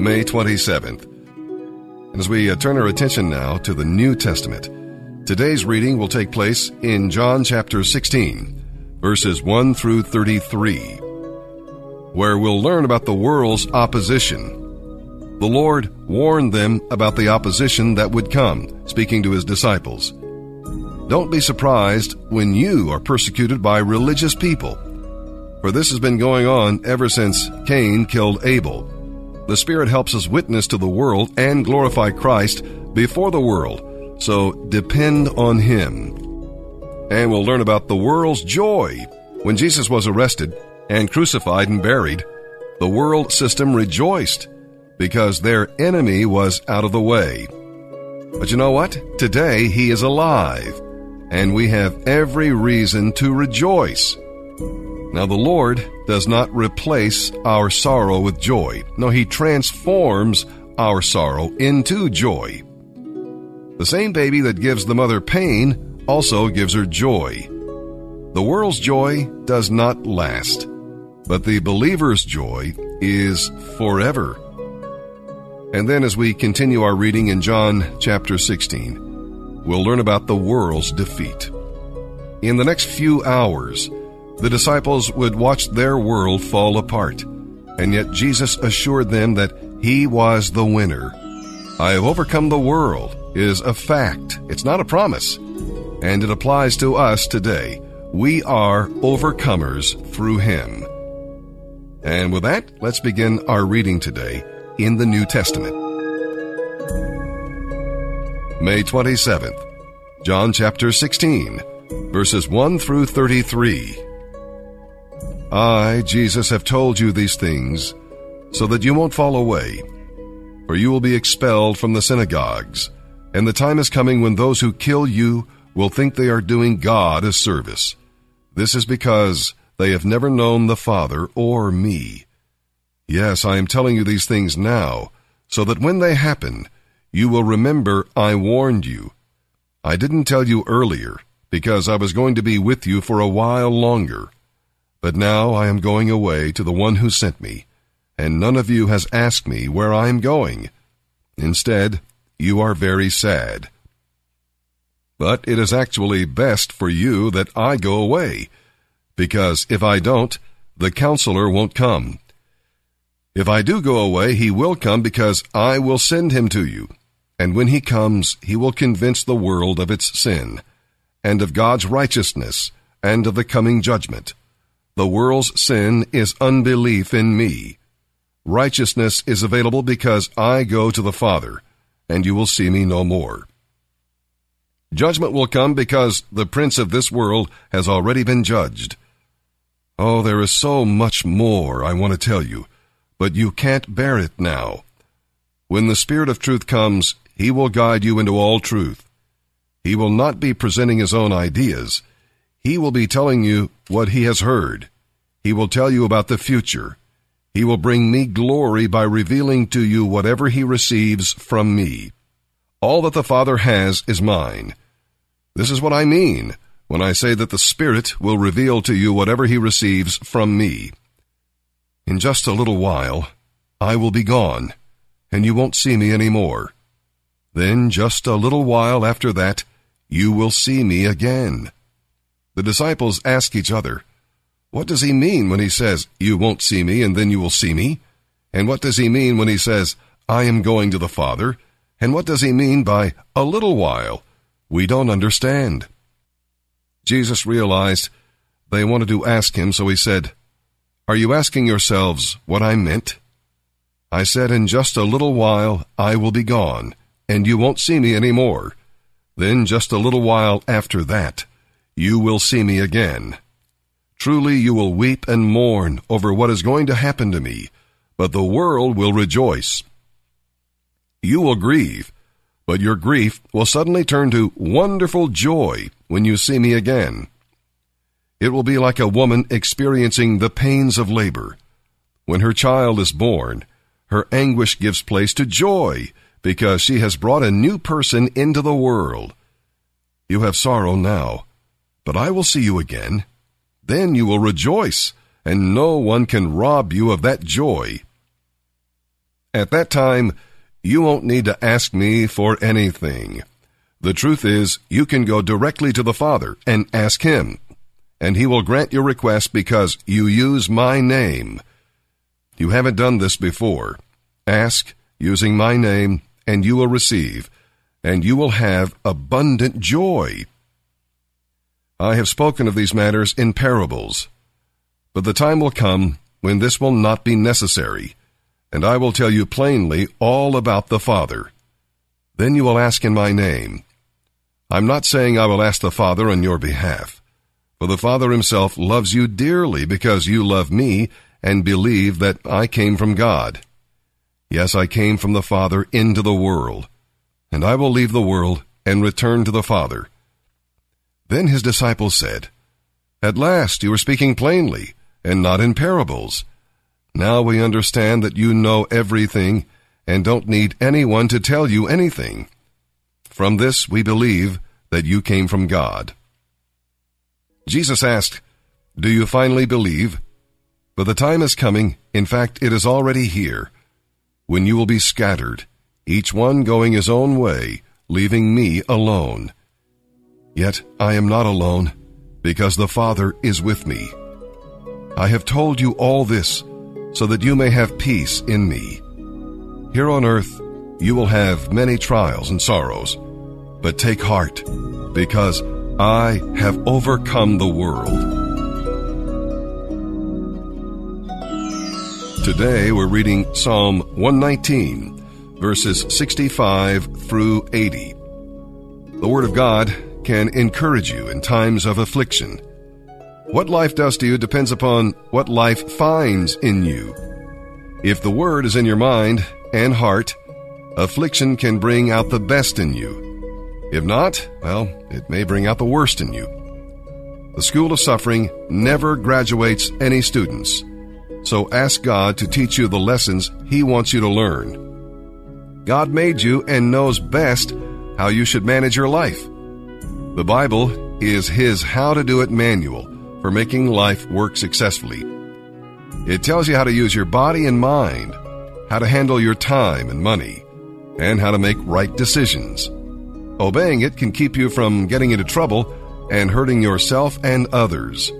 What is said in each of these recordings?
May 27th. And as we uh, turn our attention now to the New Testament, today's reading will take place in John chapter 16, verses 1 through 33, where we'll learn about the world's opposition. The Lord warned them about the opposition that would come, speaking to his disciples. Don't be surprised when you are persecuted by religious people, for this has been going on ever since Cain killed Abel. The Spirit helps us witness to the world and glorify Christ before the world, so depend on Him. And we'll learn about the world's joy. When Jesus was arrested and crucified and buried, the world system rejoiced because their enemy was out of the way. But you know what? Today He is alive, and we have every reason to rejoice. Now, the Lord does not replace our sorrow with joy. No, He transforms our sorrow into joy. The same baby that gives the mother pain also gives her joy. The world's joy does not last, but the believer's joy is forever. And then, as we continue our reading in John chapter 16, we'll learn about the world's defeat. In the next few hours, the disciples would watch their world fall apart, and yet Jesus assured them that he was the winner. I have overcome the world is a fact. It's not a promise. And it applies to us today. We are overcomers through him. And with that, let's begin our reading today in the New Testament. May 27th, John chapter 16, verses 1 through 33. I, Jesus, have told you these things so that you won't fall away. For you will be expelled from the synagogues, and the time is coming when those who kill you will think they are doing God a service. This is because they have never known the Father or me. Yes, I am telling you these things now, so that when they happen, you will remember I warned you. I didn't tell you earlier, because I was going to be with you for a while longer. But now I am going away to the one who sent me, and none of you has asked me where I am going. Instead, you are very sad. But it is actually best for you that I go away, because if I don't, the counselor won't come. If I do go away, he will come because I will send him to you. And when he comes, he will convince the world of its sin, and of God's righteousness, and of the coming judgment. The world's sin is unbelief in me. Righteousness is available because I go to the Father, and you will see me no more. Judgment will come because the prince of this world has already been judged. Oh, there is so much more I want to tell you, but you can't bear it now. When the Spirit of truth comes, he will guide you into all truth. He will not be presenting his own ideas. He will be telling you what he has heard. He will tell you about the future. He will bring me glory by revealing to you whatever he receives from me. All that the Father has is mine. This is what I mean when I say that the Spirit will reveal to you whatever he receives from me. In just a little while, I will be gone, and you won't see me any more. Then, just a little while after that, you will see me again. The disciples ask each other, What does he mean when he says, You won't see me and then you will see me? And what does he mean when he says, I am going to the Father? And what does he mean by a little while? We don't understand. Jesus realized they wanted to ask him, so he said, Are you asking yourselves what I meant? I said, In just a little while I will be gone, and you won't see me any more. Then just a little while after that, you will see me again. Truly you will weep and mourn over what is going to happen to me, but the world will rejoice. You will grieve, but your grief will suddenly turn to wonderful joy when you see me again. It will be like a woman experiencing the pains of labor. When her child is born, her anguish gives place to joy because she has brought a new person into the world. You have sorrow now, but I will see you again. Then you will rejoice, and no one can rob you of that joy. At that time, you won't need to ask me for anything. The truth is, you can go directly to the Father and ask Him, and He will grant your request because you use my name. You haven't done this before. Ask using my name, and you will receive, and you will have abundant joy. I have spoken of these matters in parables, but the time will come when this will not be necessary, and I will tell you plainly all about the Father. Then you will ask in my name. I'm not saying I will ask the Father on your behalf, for the Father himself loves you dearly because you love me and believe that I came from God. Yes, I came from the Father into the world, and I will leave the world and return to the Father. Then his disciples said, At last you are speaking plainly, and not in parables. Now we understand that you know everything and don't need anyone to tell you anything. From this we believe that you came from God. Jesus asked, Do you finally believe? But the time is coming, in fact, it is already here, when you will be scattered, each one going his own way, leaving me alone. Yet I am not alone, because the Father is with me. I have told you all this, so that you may have peace in me. Here on earth, you will have many trials and sorrows but take heart, because I have overcome the world. Today we're reading Psalm 119, verses 65 through 80. The Word of God can encourage you in times of affliction. What life does to you depends upon what life finds in you. If the Word is in your mind and heart, affliction can bring out the best in you. If not, well, it may bring out the worst in you. The School of Suffering never graduates any students, so ask God to teach you the lessons He wants you to learn. God made you and knows best how you should manage your life. The Bible is His How to Do It manual for making life work successfully. It tells you how to use your body and mind, how to handle your time and money, and how to make right decisions. Obeying it can keep you from getting into trouble and hurting yourself and others.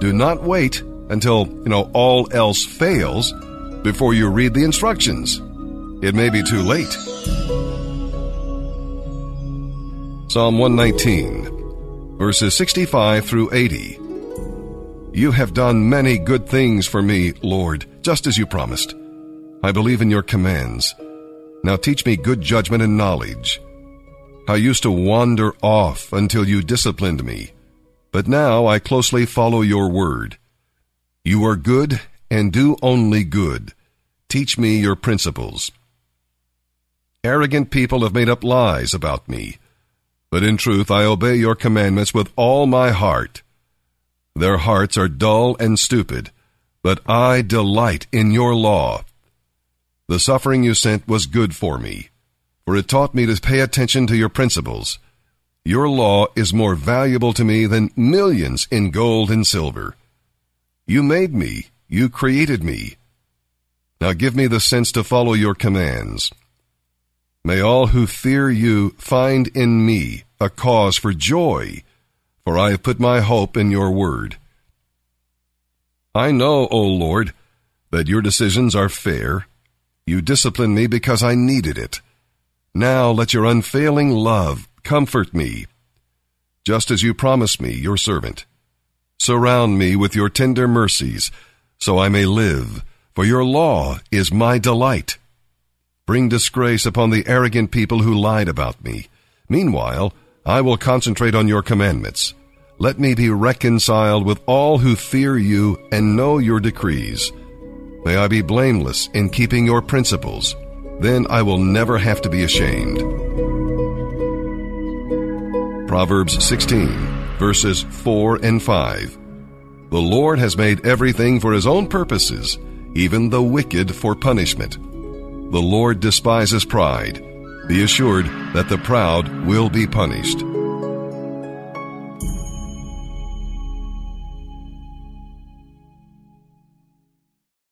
Do not wait until, you know, all else fails before you read the instructions. It may be too late. Psalm 119, verses 65 through 80. You have done many good things for me, Lord, just as you promised. I believe in your commands. Now teach me good judgment and knowledge. I used to wander off until you disciplined me, but now I closely follow your word. You are good and do only good. Teach me your principles. Arrogant people have made up lies about me, but in truth I obey your commandments with all my heart. Their hearts are dull and stupid, but I delight in your law. The suffering you sent was good for me for it taught me to pay attention to your principles. Your law is more valuable to me than millions in gold and silver. You made me. You created me. Now give me the sense to follow your commands. May all who fear you find in me a cause for joy, for I have put my hope in your word. I know, O Lord, that your decisions are fair. You discipline me because I needed it. Now let your unfailing love comfort me, just as you promised me, your servant. Surround me with your tender mercies, so I may live, for your law is my delight. Bring disgrace upon the arrogant people who lied about me. Meanwhile, I will concentrate on your commandments. Let me be reconciled with all who fear you and know your decrees. May I be blameless in keeping your principles. Then I will never have to be ashamed. Proverbs 16, verses 4 and 5. The Lord has made everything for his own purposes, even the wicked for punishment. The Lord despises pride. Be assured that the proud will be punished.